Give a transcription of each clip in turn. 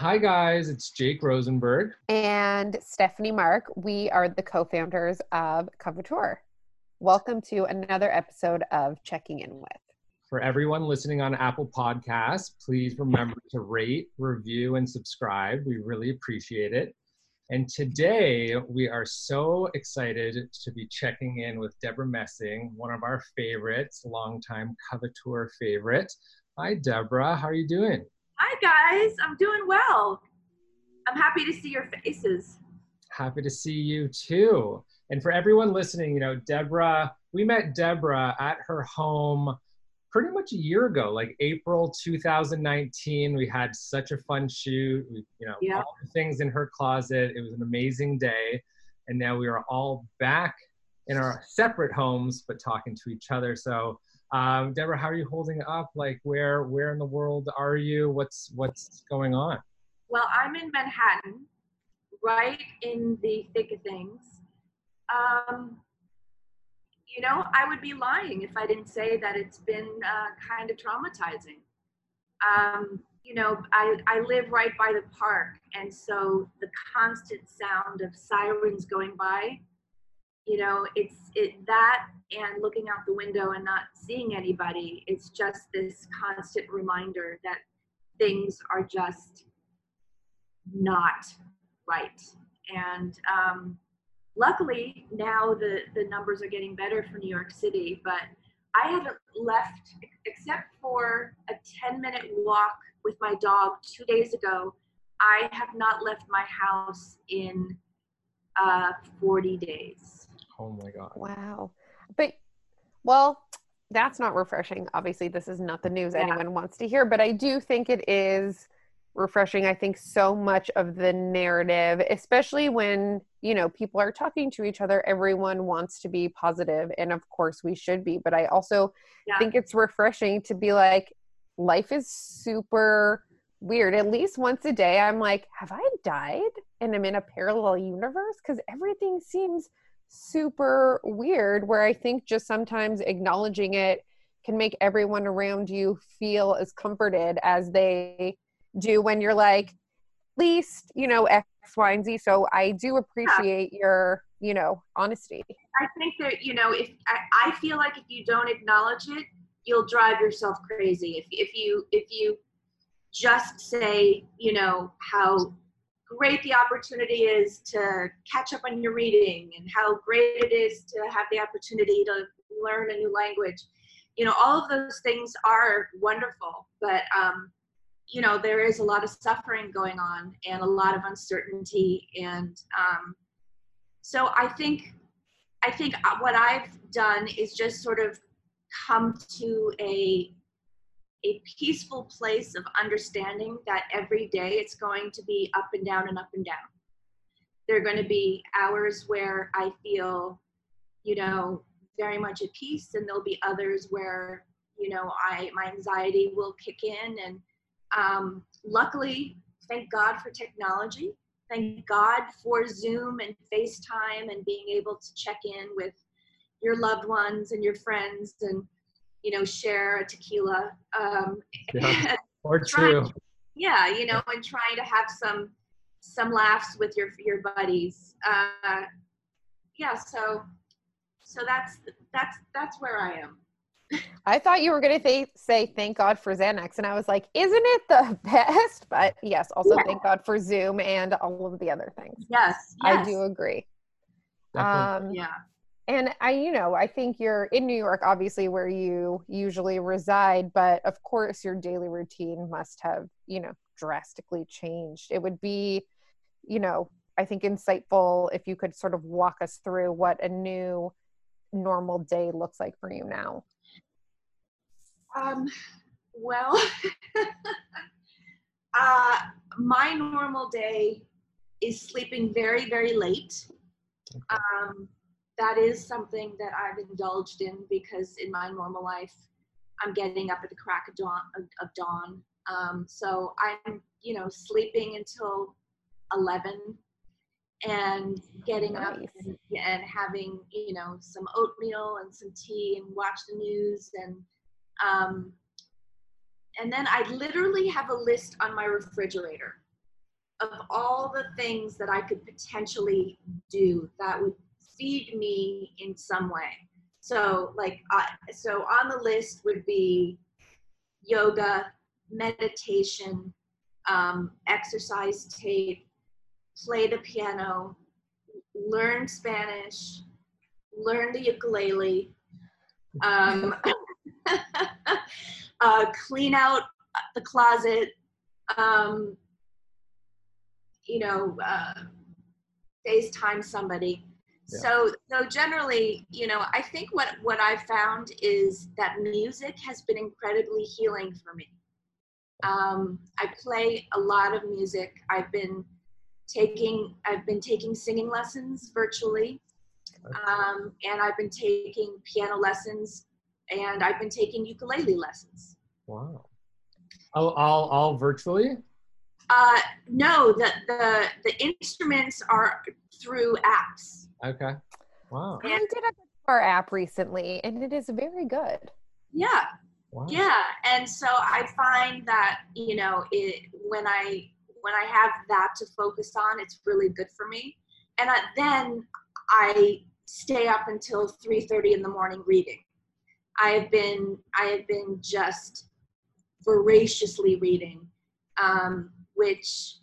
Hi, guys, it's Jake Rosenberg. And Stephanie Mark. We are the co founders of Coveteur. Welcome to another episode of Checking In With. For everyone listening on Apple Podcasts, please remember to rate, review, and subscribe. We really appreciate it. And today we are so excited to be checking in with Debra Messing, one of our favorites, longtime Coveteur favorite. Hi, Deborah. How are you doing? Hi, guys. I'm doing well. I'm happy to see your faces. Happy to see you too. And for everyone listening, you know, Debra, we met Debra at her home pretty much a year ago, like April 2019. We had such a fun shoot. We, you know, yeah. all the things in her closet. It was an amazing day. And now we are all back in our separate homes, but talking to each other. So um, Debra, how are you holding up? Like, where where in the world are you? What's what's going on? Well, I'm in Manhattan, right in the thick of things. Um, you know, I would be lying if I didn't say that it's been uh, kind of traumatizing. Um, you know, I, I live right by the park, and so the constant sound of sirens going by you know it's it that and looking out the window and not seeing anybody it's just this constant reminder that things are just not right. And um, luckily now the the numbers are getting better for new york city but i haven't left except for a 10 minute walk with my dog two days ago i have not left my house in uh, 40 days Oh my God. Wow. But, well, that's not refreshing. Obviously, this is not the news yeah. anyone wants to hear, but I do think it is refreshing. I think so much of the narrative, especially when, you know, people are talking to each other, everyone wants to be positive, and of course we should be, but I also yeah. think it's refreshing to be like life is super weird. At least once a day I'm like, have I died and I'm in a parallel universe cuz everything seems super weird where I think just sometimes acknowledging it can make everyone around you feel as comforted as they do when you're like, least, you know, X, Y, and Z. So I do appreciate yeah. your, you know, honesty. I think that, you know, if I, I feel like if you don't acknowledge it, you'll drive yourself crazy. If, if you, if you just say, you know, how great the opportunity is to catch up on your reading and how great it is to have the opportunity to learn a new language. You know all of those things are wonderful but um, you know there is a lot of suffering going on and a lot of uncertainty and um, so i think i think what i've done is just sort of come to a a peaceful place of understanding that every day it's going to be up and down and up and down. There are going to be hours where I feel, you know, very much at peace, and there'll be others where, you know, I my anxiety will kick in. And um, luckily, thank God for technology. Thank God for Zoom and FaceTime and being able to check in with your loved ones and your friends and you know, share a tequila. Um, yeah, or two. yeah, you know, and trying to have some some laughs with your your buddies. Uh, yeah, so so that's that's that's where I am. I thought you were going to th- say thank God for Xanax, and I was like, isn't it the best? But yes, also yeah. thank God for Zoom and all of the other things. Yes, yes. I do agree. Um, yeah and i you know i think you're in new york obviously where you usually reside but of course your daily routine must have you know drastically changed. It would be you know i think insightful if you could sort of walk us through what a new normal day looks like for you now. Um well uh my normal day is sleeping very very late. Um that is something that I've indulged in because in my normal life, I'm getting up at the crack of dawn. Of, of dawn. Um, so I'm, you know, sleeping until 11 and getting nice. up and, and, having, you know, some oatmeal and some tea and watch the news and, um, and then I literally have a list on my refrigerator of all the things that I could potentially do that would feed me in some way. So, like, so on the list would be yoga, meditation, um, exercise tape, play the piano, learn Spanish, learn the ukulele, um, uh, clean out the closet, um, you know, uh, FaceTime somebody. Yeah. So, so generally, you know, I think what what I've found is that music has been incredibly healing for me. Um, I play a lot of music. I've been taking I've been taking singing lessons virtually, um, and I've been taking piano lessons, and I've been taking ukulele lessons. Wow! All all, all virtually? Uh, no, the the the instruments are through apps. Okay. Wow. And I did a guitar app recently, and it is very good. Yeah. Wow. Yeah, and so I find that you know it when I when I have that to focus on, it's really good for me. And I, then I stay up until 3:30 in the morning reading. I have been I have been just voraciously reading, um, which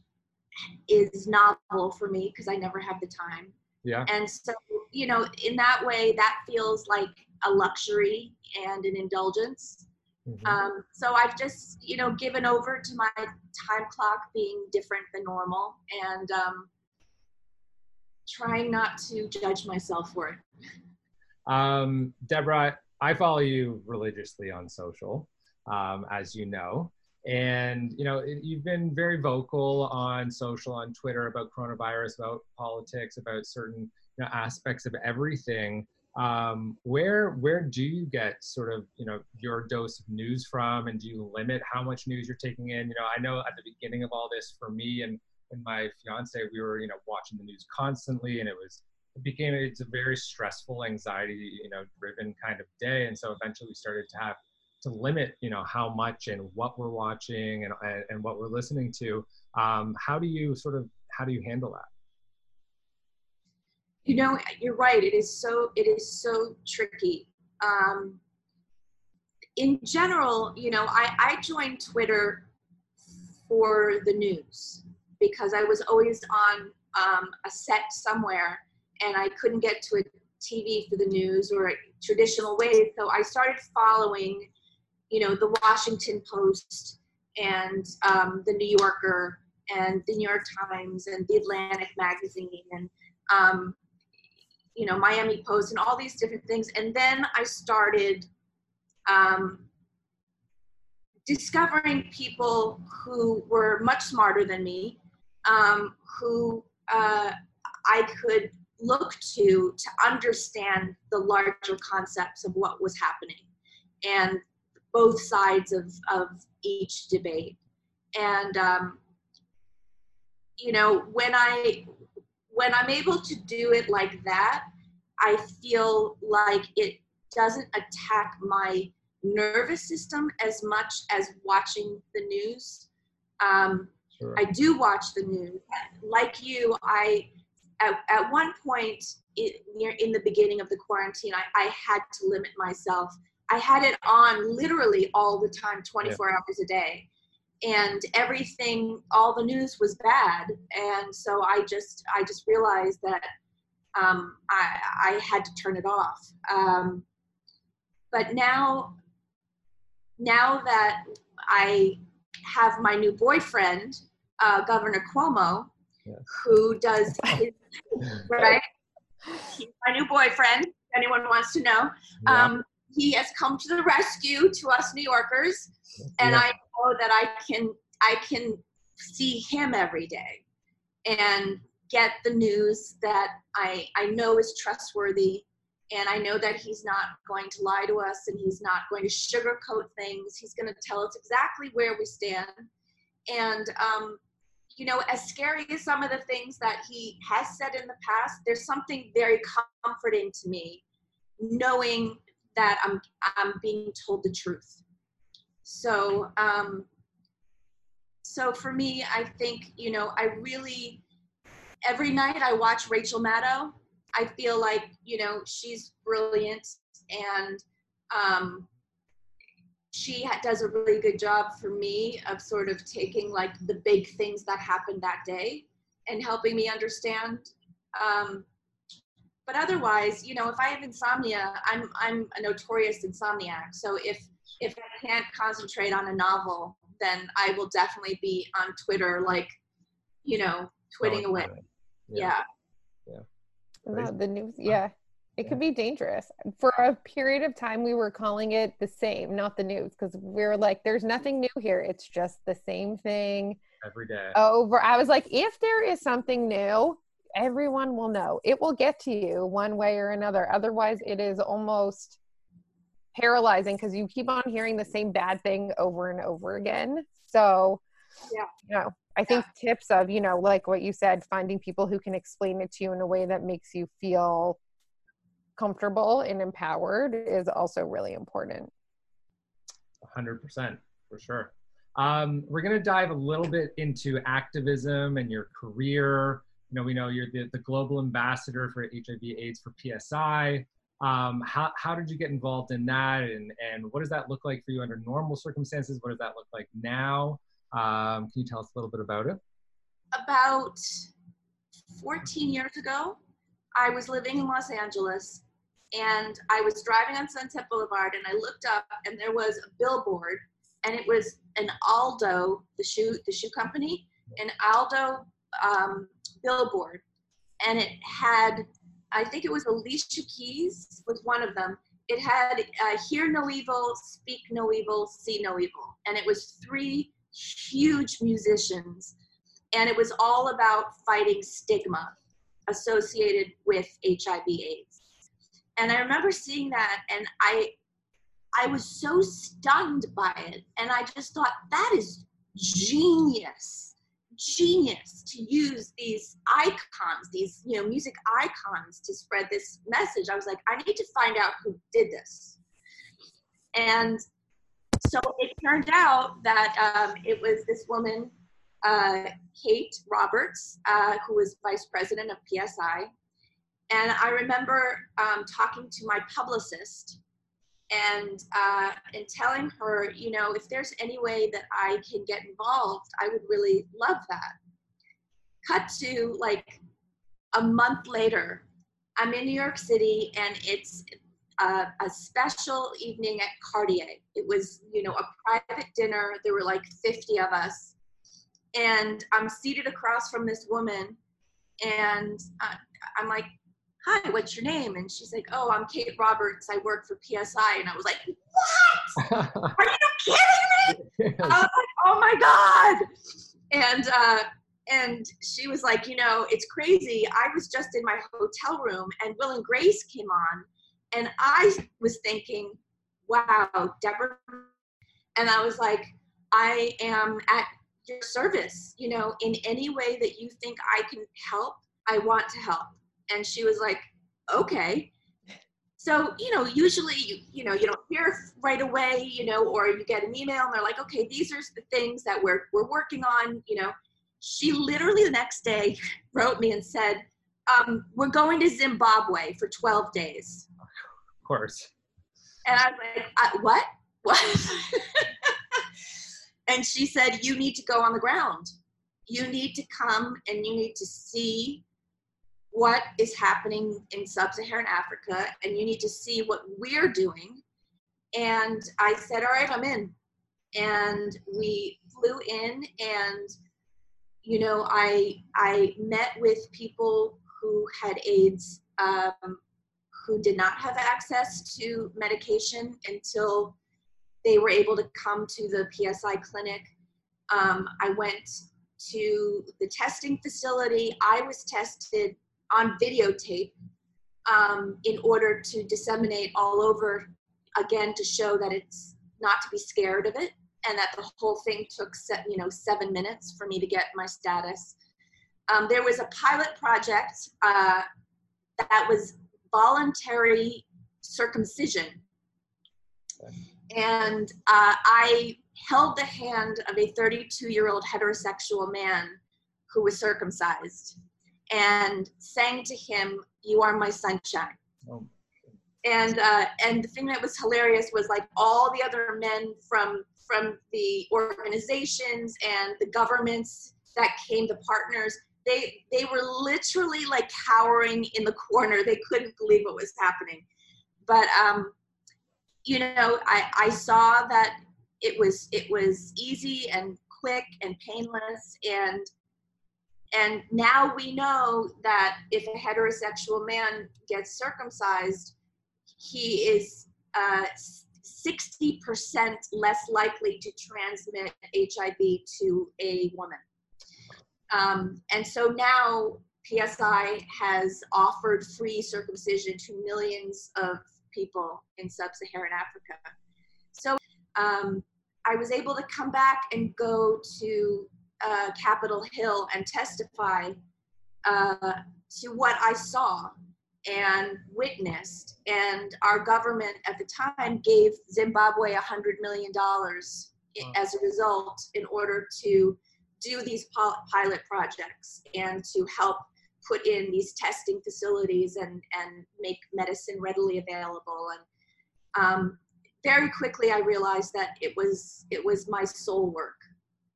is novel for me because I never have the time. Yeah. And so, you know, in that way, that feels like a luxury and an indulgence. Mm-hmm. Um, so I've just, you know, given over to my time clock being different than normal and um, trying not to judge myself for it. Um, Debra, I follow you religiously on social, um, as you know. And you know, you've been very vocal on social, on Twitter about coronavirus, about politics, about certain you know, aspects of everything. Um, where where do you get sort of you know your dose of news from? And do you limit how much news you're taking in? You know i know at the beginning of all this for me and and my fiance we were you know watching the news constantly and it was it became it's a very stressful anxiety you know driven kind of day. And so eventually we started to have to limit you know how much and what we're watching and and, and what we're listening to um, how do you sort of how do you handle that? You know you're right. It is so it is so tricky. Um, in general you know I, I joined twitter for the news because i was always on um, a set somewhere and i couldn't get to a tv for the news or a traditional ways so i started following you know the washington post and um, the new yorker and the new york times and the atlantic magazine and um, you know, Miami Post and all these different things. And then I started um, discovering people who were much smarter than me, um, who uh, I could look to to understand the larger concepts of what was happening and both sides of, of each debate. And, um, you know, when I when I'm able to do it like that, I feel like it doesn't attack my nervous system as much as watching the news. Um, sure. I do watch the news. Like you, I at, at one point it, near in the beginning of the quarantine, I, I had to limit myself. I had it on literally all the time, 24 yeah. hours a day and everything all the news was bad and so i just i just realized that um, I, I had to turn it off um, but now now that i have my new boyfriend uh, governor cuomo yes. who does his, right he's my new boyfriend if anyone wants to know yeah. um, he has come to the rescue to us new yorkers and yeah. i know that I can I can see him every day and get the news that I I know is trustworthy and I know that he's not going to lie to us and he's not going to sugarcoat things. He's going to tell us exactly where we stand. And um, you know, as scary as some of the things that he has said in the past, there's something very comforting to me knowing that I'm I'm being told the truth. So um, so for me, I think, you know, I really, every night I watch Rachel Maddow. I feel like, you know, she's brilliant and um, she does a really good job for me of sort of taking like the big things that happened that day and helping me understand. Um, but otherwise, you know, if I have insomnia, I'm I'm a notorious insomniac. So if if I can't concentrate on a novel, then I will definitely be on Twitter, like, you know, twitting Oh, away. yeah. Yeah. No, Crazy. the news, yeah. It Yeah. could be dangerous. For a period of time, we were calling it the same, not the news, because we are like, there's nothing new here. It's just the same thing Every day. over. I was like, if there is something new, everyone will know. It will get to you one way or another. Otherwise, it is almost paralyzing because you keep on hearing the same bad thing over and over again. So, Yeah. you know, I think tips of, you know, like what you said, finding people who can explain it to you in a way that makes you feel comfortable and empowered is also really important. 100% for sure. Um, we're going to dive a little bit into activism and your career. You know, we know you're the, the global ambassador for HIV AIDS for PSI. Um, how, how did you get involved in that? And, and what does that look like for you under normal circumstances? What does that look like now? Um, can you tell us a little bit about it? About 14 years ago, I was living in Los Angeles and I was driving on Sunset Boulevard and I looked up and there was a billboard and it was an Aldo, the shoe, the shoe company, an Aldo um, billboard. And it had, I think it was Alicia Keys was one of them. It had uh, hear no evil, speak no evil, see no evil. And it was three huge musicians and it was all about fighting stigma associated with HIV AIDS. And I remember seeing that and I I was so stunned by it and I just thought that is genius. Genius to use these icons, these you know music icons to spread this message. I was like, I need to find out who did this. And so it turned out that um, it was this woman uh, Kate Roberts, uh, who was vice president of PSI. And I remember um, talking to my publicist and uh, and telling her, you know, if there's any way that I can get involved, I would really love that. Cut to like a month later, I'm in New York City and it's uh, a special evening at Cartier. It was, you know, a private dinner. There were like 50 of us and I'm seated across from this woman, and uh, I'm like, "Hi, what's your name?" And she's like, "Oh, I'm Kate Roberts. I work for PSI." And I was like, "What? Are you kidding me?" I was like, "Oh my god!" And uh, and she was like, "You know, it's crazy. I was just in my hotel room, and Will and Grace came on, and I was thinking, wow, Debra." And I was like, "I am at your service you know in any way that you think i can help i want to help and she was like okay. So you know usually you you know you don't hear right away you know or you get an email and they're like okay these are the things that we're we're working on you know. She literally the next day wrote me and said um, we're going to zimbabwe for 12 days. Of course. and i was like uh, what? What? And she said you need to go on the ground. You need to come and you need to see what is happening in sub-saharan africa and you need to see what we're doing and i said all right i'm in and we flew in and you know i i met with people who had aids um, who did not have access to medication until they were able to come to the PSI clinic. Um, I went to the testing facility. I was tested on videotape um, in order to disseminate all over again to show that it's not to be scared of it and that the whole thing took se- you know seven minutes for me to get my status. Um, there was a pilot project uh, that was voluntary circumcision and uh, I held the hand of a 32 year old heterosexual man who was circumcised and sang to him, You are my sunshine. Oh. And, uh, and the thing that was hilarious was like all the other men from, from the organizations and the governments that came, the partners, they, they were literally like cowering in the corner. They couldn't believe what was happening. But, um, you know, I, I saw that it was, it was easy and quick and painless and and now we know that if a heterosexual man gets circumcised, he is uh, 60% less likely to transmit HIV to a woman. Um, and so now PSI has offered free circumcision to millions of people in sub Saharan Africa. So um, I was able to come back and go to uh, Capitol Hill and testify uh, to what I saw and witnessed. And our government at the time gave Zimbabwe $100 million as a result in order to do these pilot projects and to help put in these testing facilities and, and make medicine readily available. And um, very quickly I realized that it was, it was my soul work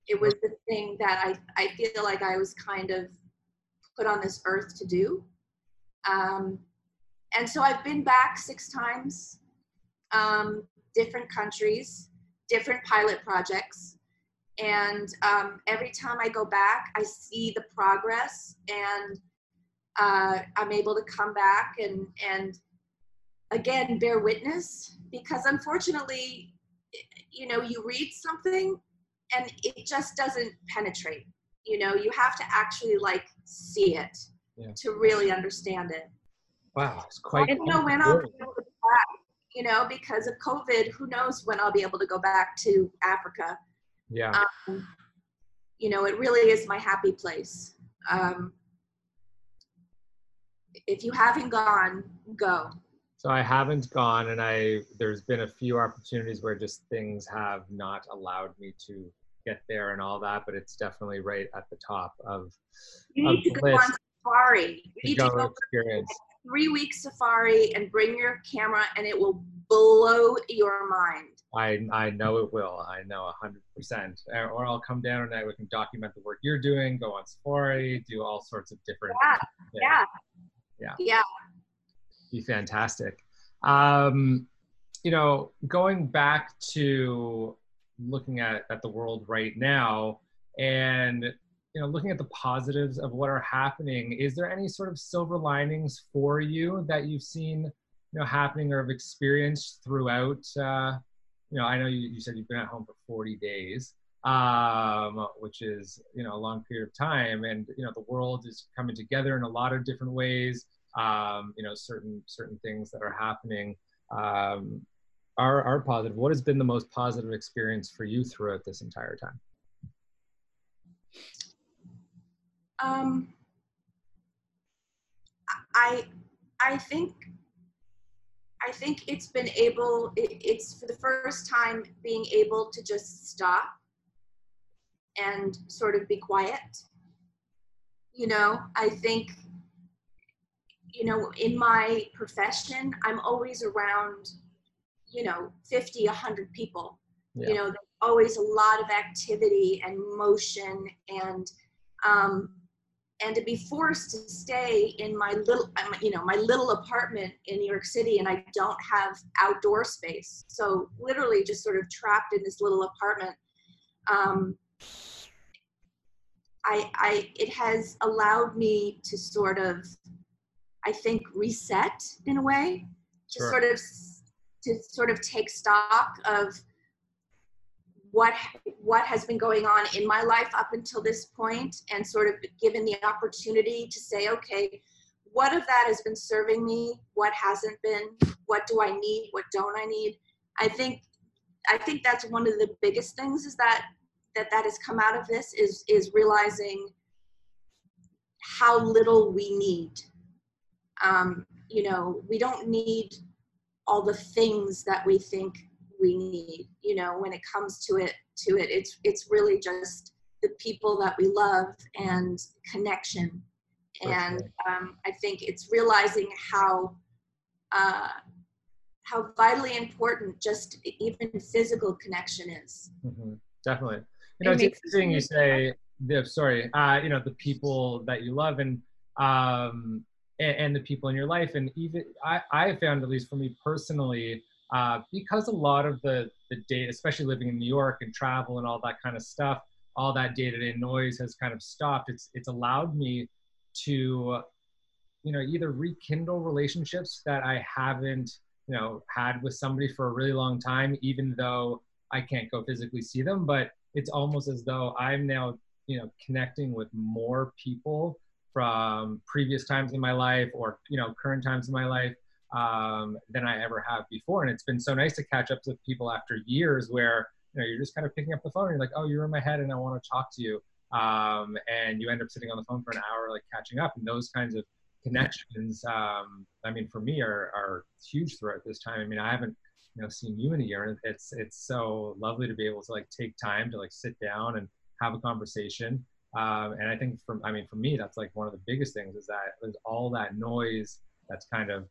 it was the thing that I, I feel like I was kind of put on this earth to do. Um, and so I've been back six times, um, different countries, different pilot projects. And um, every time I go back, I see the progress and uh, I'm able to come back and, and again, bear witness because unfortunately, you know, you read something and it just doesn't penetrate. You know you have to actually like see it yeah. to really understand it. Wow it's quite i don't know when i'll be able to go back you know because of covid who knows when i'll be able to go back to africa. Yeah. Um, you know it really is my happy place. Um, if you haven't gone go. So I haven't gone, and I there's been a few opportunities where just things have not allowed me to get there and all that, but it's definitely right at the top of. You need of to go on safari. You need to go experience. three week safari and bring your camera, and it will blow your mind. I I know it will. I know a hundred percent. Or I'll come down and I we can document the work you're doing, go on safari, do all sorts of different. Yeah. Yeah. Yeah. Yeah. Be fantastic. Um, you know, going back to looking at, at the world right now and you know looking at the positives of what are happening is there any sort of silver linings for you that you've seen you know happening or have experienced throughout uh, you know i know you, you said you've been at home for 40 days um, which is you know a long period of time and you know the world is coming together in a lot of different ways um, you know certain certain things that are happening um, are, are positive. What has been the most positive experience for you throughout this entire time? Um, I, I think, I think it's been able, it, it's for the first time being able to just stop and sort of be quiet. You know, I think, you know, in my profession, I'm always around you know 50 100 people yeah. you know there's always a lot of activity and motion and um, and to be forced to stay in my little you know my little apartment in new york city and i don't have outdoor space so literally just sort of trapped in this little apartment um, I, I it has allowed me to sort of i think reset in a way to sure. sort of to sort of take stock of what what has been going on in my life up until this point and sort of given the opportunity to say okay what of that has been serving me? What hasn't been? What do i need? What don't i need? I think i think that's one of the biggest things is that that that has come out of this is is realizing how little we need. Um, you know we don't need all the things that we think we need you know when it comes to it to it it's it's really just the people that we love and connection. And um, i think it's realizing how uh, how vitally important just even physical connection is. Mm-hmm. definitely. You know it it's interesting you say the sorry uh, you know the people that you love and um and, and the people in your life and even i i found at least for me personally uh, because a lot of the the data, especially living in New York and travel and all that kind of stuff, all that day-to-day noise has kind of stopped. It's it's allowed me to, you know, either rekindle relationships that I haven't, you know, had with somebody for a really long time, even though I can't go physically see them. But it's almost as though I'm now, you know, connecting with more people from previous times in my life or you know current times in my life um, than I ever have before. And it's been so nice to catch up with people after years where you know you're just kind of picking up the phone and you're like, oh, you're in my head and I want to talk to you. Um, and you end up sitting on the phone for an hour, like catching up. And those kinds of connections, um, I mean, for me, are are huge throughout this time. I mean, I haven't you know seen you in a year. And it's it's so lovely to be able to like take time to like sit down and have a conversation. Um, and I think from I mean for me that's like one of the biggest things is that there's all that noise that's kind of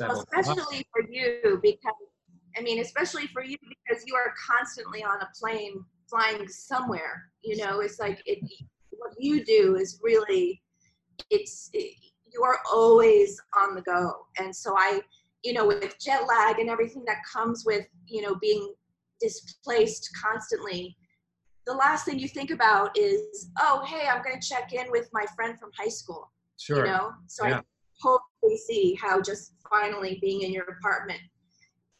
well, especially for you because I mean, especially for you because you are constantly on a plane flying somewhere. You know, it's like it. What you do is really, it's it, you are always on the go, and so I, you know, with jet lag and everything that comes with you know being displaced constantly. The last thing you think about is, oh, hey, I'm going to check in with my friend from high school. Sure. You know, so yeah. I totally see how just finally being in your apartment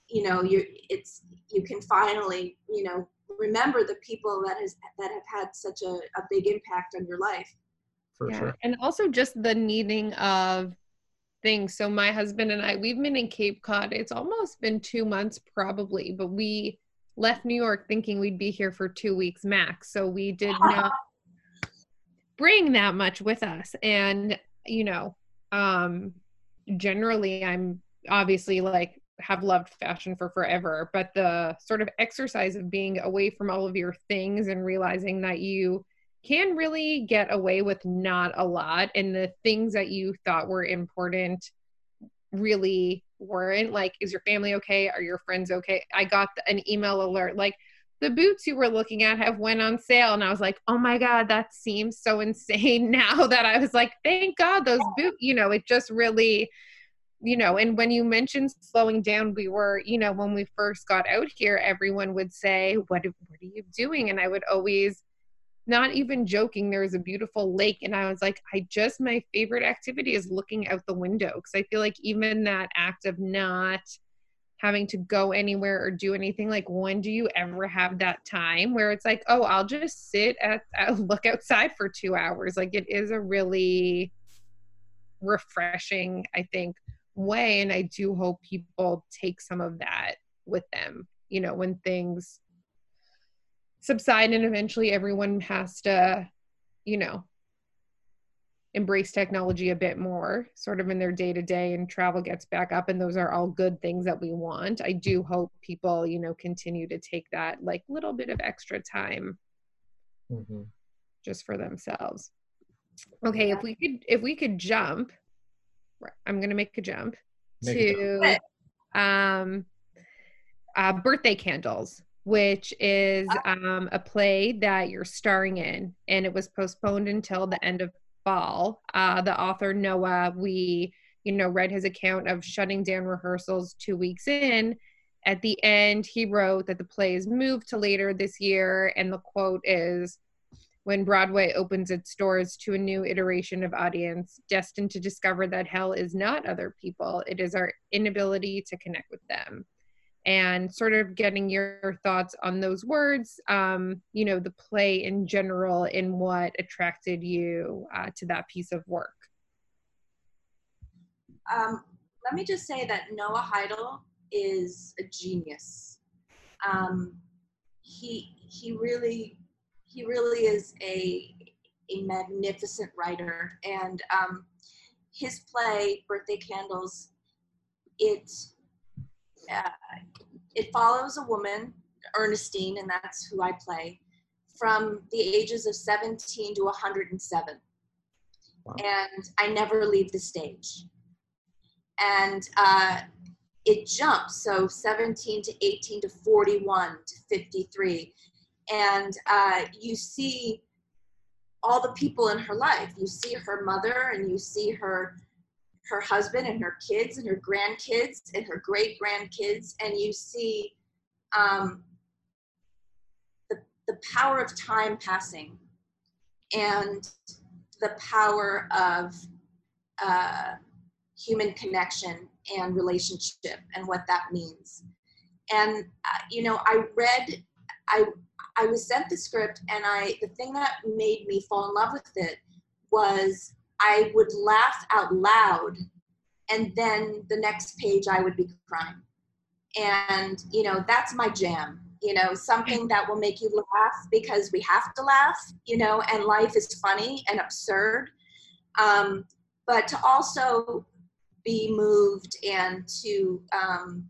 you know you it's you can finally you know remember the people that has that have had such a, a big impact on your life for yeah. sure and also just the needing of things so my husband and i we've been in cape cod it's almost been two months probably but we left new york thinking we'd be here for two weeks max. So we did not bring that much with us. And you know um generally i'm obviously like have loved fashion for forever but the sort of exercise of being away from all of your things and realizing that you can really get away with not a lot and the things that you thought were important really weren't like is your family okay? Are your friends okay? I got an email alert like the boots you were looking at have went on sale and i was like oh my god that seems so insane now that i was like thank god those boots you know it just really you know and when you mentioned slowing down we were you know when we first got out here everyone would say what, what are you doing? And i would always not even joking there was a beautiful lake and i was like i just my favorite activity is looking out the window because i feel like even that act of not having to go anywhere or do anything like when do you ever have that time where it's like oh i'll just sit at, at look outside for two hours? Like it is a really refreshing i think way and i do hope people take some of that with them you know when things subside and eventually everyone has to you know embrace technology a bit more sort of in their day to day and travel gets back up and those are all good things that we want i do hope people you know continue to take that like little bit of extra time mm-hmm. just for themselves okay if we could if we could jump i'm gonna make a jump make to a jump. um uh, birthday candles which is ah. um, a play that you're starring in and it was postponed until the end of fall. Uh, the author Noah, we you know read his account of shutting down rehearsals two weeks in. At the end, he wrote that the play is moved to later this year, and the quote is when Broadway opens its doors to a new iteration of audience, destined to discover that hell is not other people, it is our inability to connect with them and sort of getting your thoughts on those words, um, you know, the play in general, and what attracted you uh, to that piece of work. Um, let me just say that Noah Haidle is a genius. Um, he he really he really is a a magnificent writer, and um, his play Birthday Candles, it uh, it follows a woman, Ernestine, and that's who I play, from the ages of 17 to 107. Wow. And I never leave the stage. And uh, it jumps, so 17 to 18 to 41 to 53. And uh, you see all the people in her life. You see her mother and you see her her husband and her kids and her grandkids and her great grandkids and you see um, the, the power of time passing and the power of uh, human connection and relationship and what that means. And uh, you know i read i I was sent the script, and I the thing that made me fall in love with it was I would laugh out loud, and then the next page I would be crying, and you know that's my jam. You know, something that will make you laugh because we have to laugh. You know, and life is funny and absurd, um, but to also be moved and to um,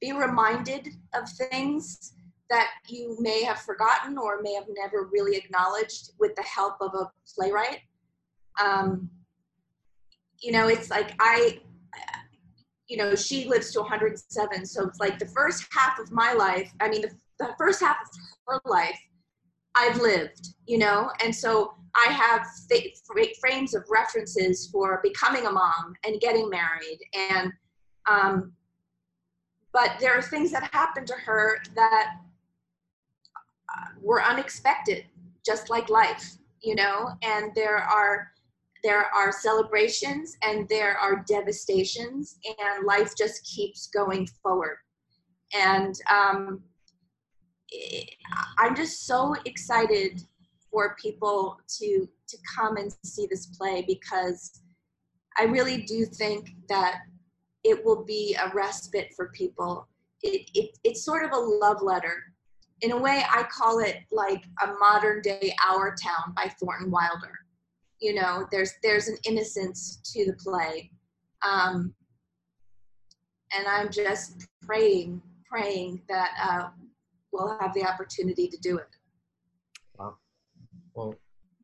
be reminded of things that you may have forgotten or may have never really acknowledged with the help of a playwright. Um, you know, it's like I, you know, she lives to 107. So it's like the first half of my life, I mean, the, the first half of her life, I've lived, you know, and so I have frames of references for becoming a mom and getting married. And, um, but there are things that happened to her that were unexpected, just like life, you know, and there are there are celebrations and there are devastations and life just keeps going forward. And um, i'm just so excited for people to to come and see this play because i really do think that it will be a respite for people. It, it, it's sort of a love letter. In a way, I call it like a modern day Our Town by Thornton Wilder. You know, there's there's an innocence to the play, um, and I'm just praying, praying that uh, we'll have the opportunity to do it. Wow. Well,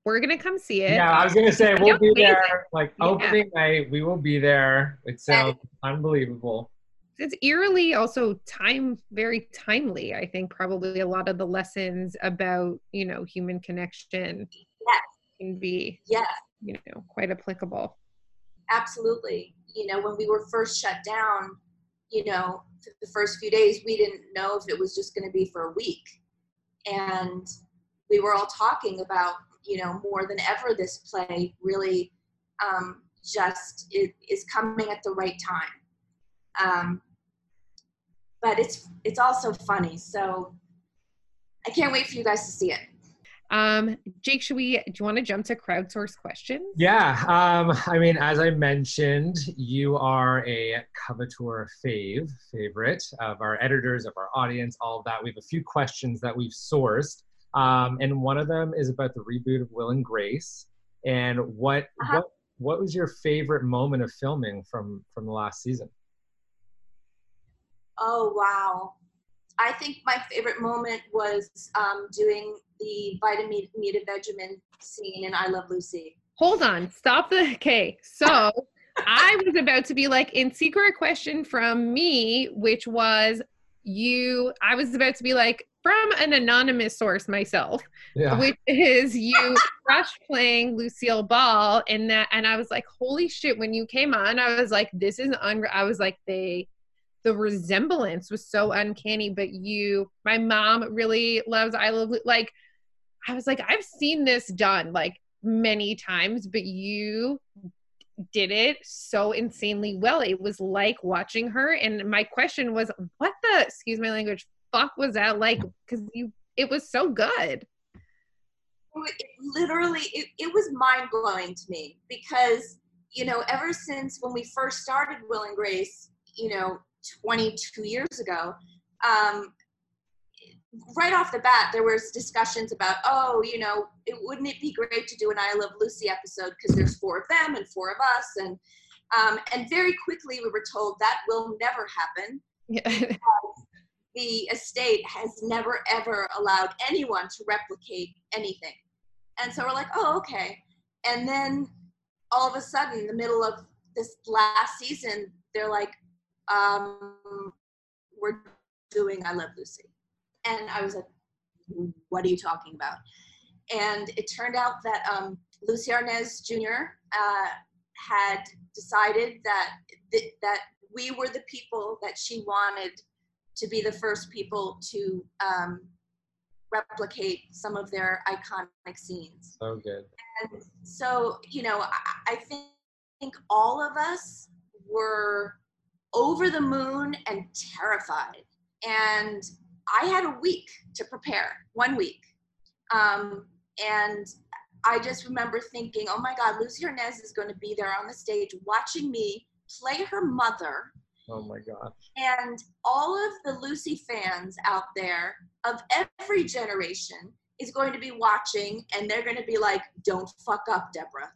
we're gonna come see it. Yeah, I was gonna say we'll be there. Like opening yeah. night, we will be there. It sounds and, unbelievable it's eerily also time very timely i think probably a lot of the lessons about you know human connection yes. Can be yes you know quite applicable. Absolutely. You know when we were first shut down you know the first few days we didn't know if it was just going to be for a week. And we were all talking about you know more than ever this play really um, just is, is coming at the right time. Um, but it's it's also funny. So I can't wait for you guys to see it. Um, Jake, should we? Do you want to jump to crowdsource questions? Yeah. Um, I mean, as I mentioned, you are a Coveteur fave favorite of our editors, of our audience, all of that. We have a few questions that we've sourced, um, and one of them is about the reboot of Will and Grace. And what uh-huh. what what was your favorite moment of filming from from the last season? Oh, wow. I think my favorite moment was um, doing the vitamin Vegemin scene in I Love Lucy. Hold on, stop the. Okay, so I was about to be like in secret question from me, which was you. I was about to be like from an anonymous source myself, yeah. which is you crush playing Lucille Ball, and that, and I was like, holy shit! When you came on, I was like, this is un. I was like, they the resemblance was so uncanny but you my mom really loves i love like i was like i've seen this done like many times but you did it so insanely well. It was like watching her and my question was what the excuse my language fuck was that like? Because you it was so good. It literally it, it was mind-blowing to me because you know ever since when we first started will and grace you know 22 years ago, um, right off the bat, there was discussions about, oh, you know, it, wouldn't it be great to do an I Love Lucy episode because there's four of them and four of us, and um, and very quickly we were told that will never happen. Yeah. the estate has never ever allowed anyone to replicate anything. And so we're like, oh, okay. And then all of a sudden, in the middle of this last season, they're like, um, we're doing I Love Lucy. And I was like, what are you talking about? And it turned out that um, Lucie Arnaz Jr. Uh, had decided that th- that we were the people that she wanted to be the first people to um, replicate some of their iconic scenes. So good. And so, you know, I, I think, think all of us were over the moon and terrified. And I had a week to prepare, one week. Um, and I just remember thinking, oh my God, Lucie Arnaz is going to be there on the stage watching me play her mother. Oh my gosh. And all of the Lucy fans out there of every generation is going to be watching and they're going to be like, don't fuck up, Debra.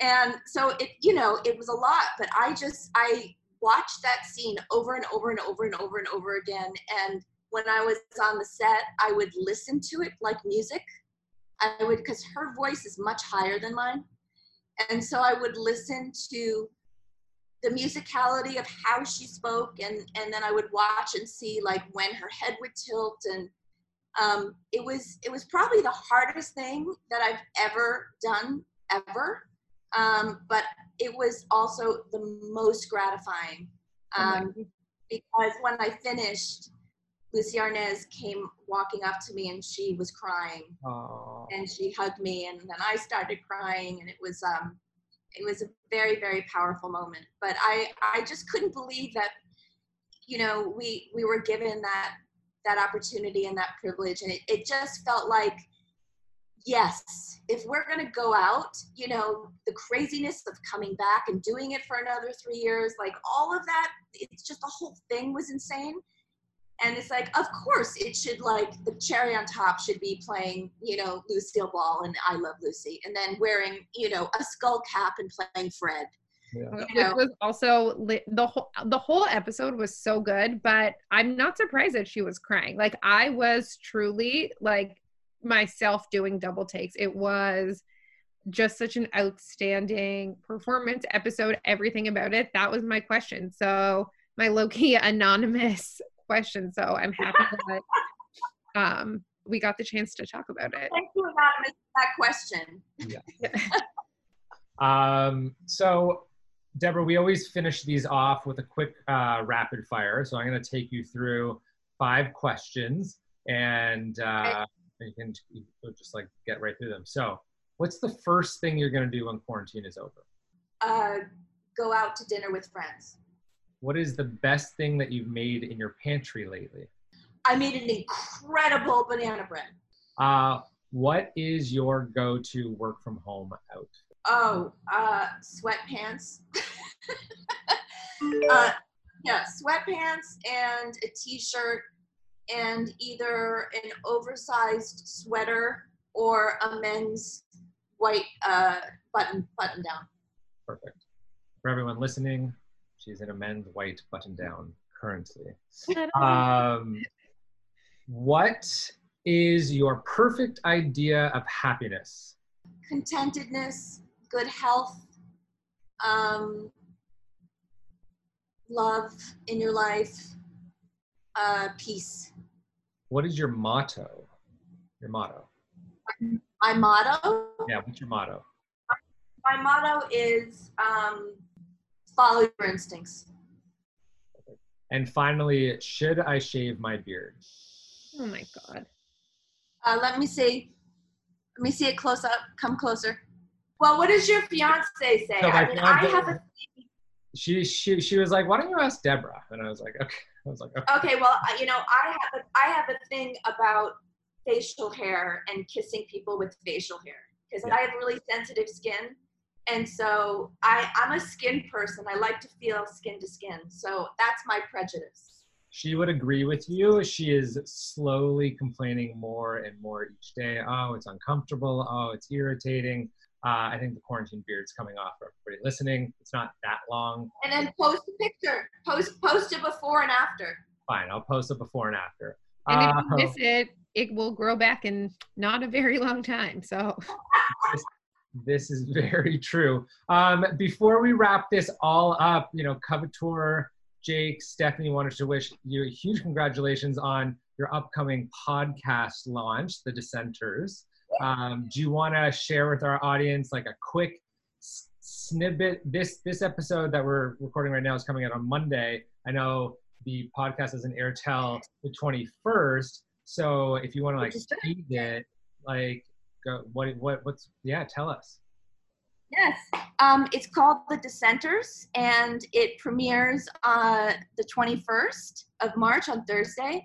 And so it, you know, it was a lot, but I just, I watched that scene over and over and over and over and over again. And when I was on the set, I would listen to it like music. I would, because her voice is much higher than mine. And so I would listen to the musicality of how she spoke and and then i would watch and see like when her head would tilt and um, it was it was probably the hardest thing that i've ever done ever um, but it was also the most gratifying um, because when i finished Lucie Arnaz came walking up to me and she was crying. Oh, and she hugged me and then i started crying and it was um it was a very very powerful moment. But i i just couldn't believe that you know we we were given that that opportunity and that privilege. And it, it just felt like yes if we're going to go out you know the craziness of coming back and doing it for another three years like all of that it's just the whole thing was insane and it's like of course it should like the cherry on top should be playing you know lucille ball and i love lucy and then wearing you know a skull cap and playing fred yeah. you Which know was also the whole the whole episode was so good, but I'm not surprised that she was crying. Like I was truly like myself doing double takes. It was just such an outstanding performance episode. Everything about it. That was my question. So my low key anonymous question. So I'm happy that um we got the chance to talk about it. thank you anonymous for that question Um, so, Debra, we always finish these off with a quick uh, rapid fire. So I'm going to take you through five questions, and uh, you can you can just like get right through them. So, what's the first thing you're going to do when quarantine is over? uh, go out to dinner with friends What is the best thing that you've made in your pantry lately? i made an incredible banana bread Uh, what is your go-to work from home outfit? oh uh, sweatpants uh, yeah sweatpants and a t-shirt and either an oversized sweater or a men's white uh, button button down Perfect. For everyone listening, she's in a men's white button-down currently. Um, what is your perfect idea of happiness? contentedness good health um, love in your life uh, peace What is your motto? Your motto. my motto Yeah, what's your motto? my motto is um, follow your instincts And finally, should I shave my beard? Oh my god. uh, let me see let me see it close up come closer well what does your fiance say No, i mean i have a She she she was like, "Why don't you ask Debra?" And I was like, "Okay." I was like, "Okay." okay well you know i have a i have a thing about facial hair and kissing people with facial hair because Yeah. i have really sensitive skin and so i i'm a skin person i like to feel skin to skin so that's my prejudice She would agree with you. She is slowly complaining more and more each day. Oh, it's uncomfortable. Oh, it's irritating. Uh, I think the quarantine beard's coming off for everybody listening. It's not that long. and then post a picture post post a before and after Fine, I'll post a before and after. And if Uh, you miss it, it will grow back in not a very long time. So this, is very true. Um, before we wrap this all up, you know, Covetor, Jake, Stephanie wanted to wish you a huge congratulations on your upcoming podcast launch, The Dissenters. Um, do you want to share with our audience like a quick s- snippet? This this episode that we're recording right now is coming out on Monday. I know the podcast is in airtel the 21st. So if you want to like tease it, like go what what what's yeah, tell us. Yes. Um, it's called The Dissenters, and it premieres uh, the 21st of March on Thursday.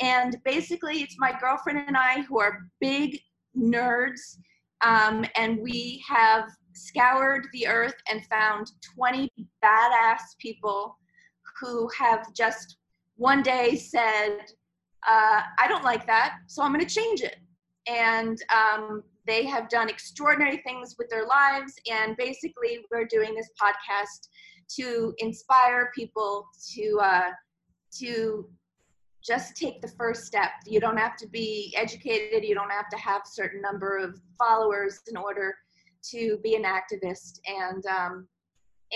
And basically, it's my girlfriend and I who are big nerds, um, and we have scoured the earth and found 20 badass people who have just one day said, uh, I don't like that, so I'm going to change it. And um, they have done extraordinary things with their lives. And basically, we're doing this podcast to inspire people to uh, to just take the first step. You don't have to be educated. You don't have to have a certain number of followers in order to be an activist. And um,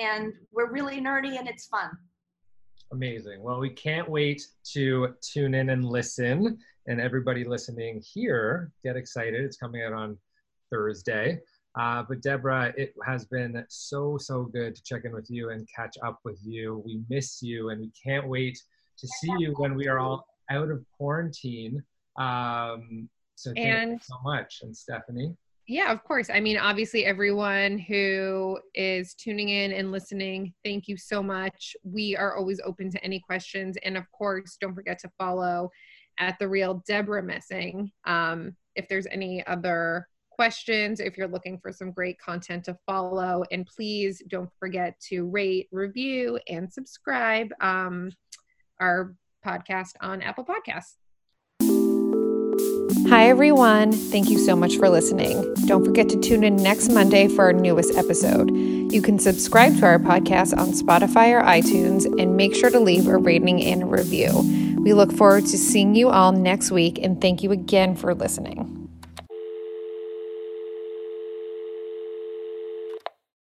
and we're really nerdy and it's fun. Amazing. Well, we can't wait to tune in and listen. And everybody listening here, get excited. It's coming out on Thursday. Uh, but Debra, it has been so, so good to check in with you and catch up with you. We miss you and we can't wait to see you when we are all out of quarantine. Um, so thank you so much. And Stephanie. Yeah, of course. I mean, obviously, everyone who is tuning in and listening, thank you so much. We are always open to any questions. And of course, don't forget to follow at The Real Debra Messing. Um, if there's any other questions, if you're looking for some great content to follow, and please don't forget to rate, review, and subscribe um, our podcast on Apple Podcasts. Hi, everyone. Thank you so much for listening. Don't forget to tune in next Monday for our newest episode. You can subscribe to our podcast on Spotify or iTunes and make sure to leave a rating and a review. We look forward to seeing you all next week and thank you again for listening.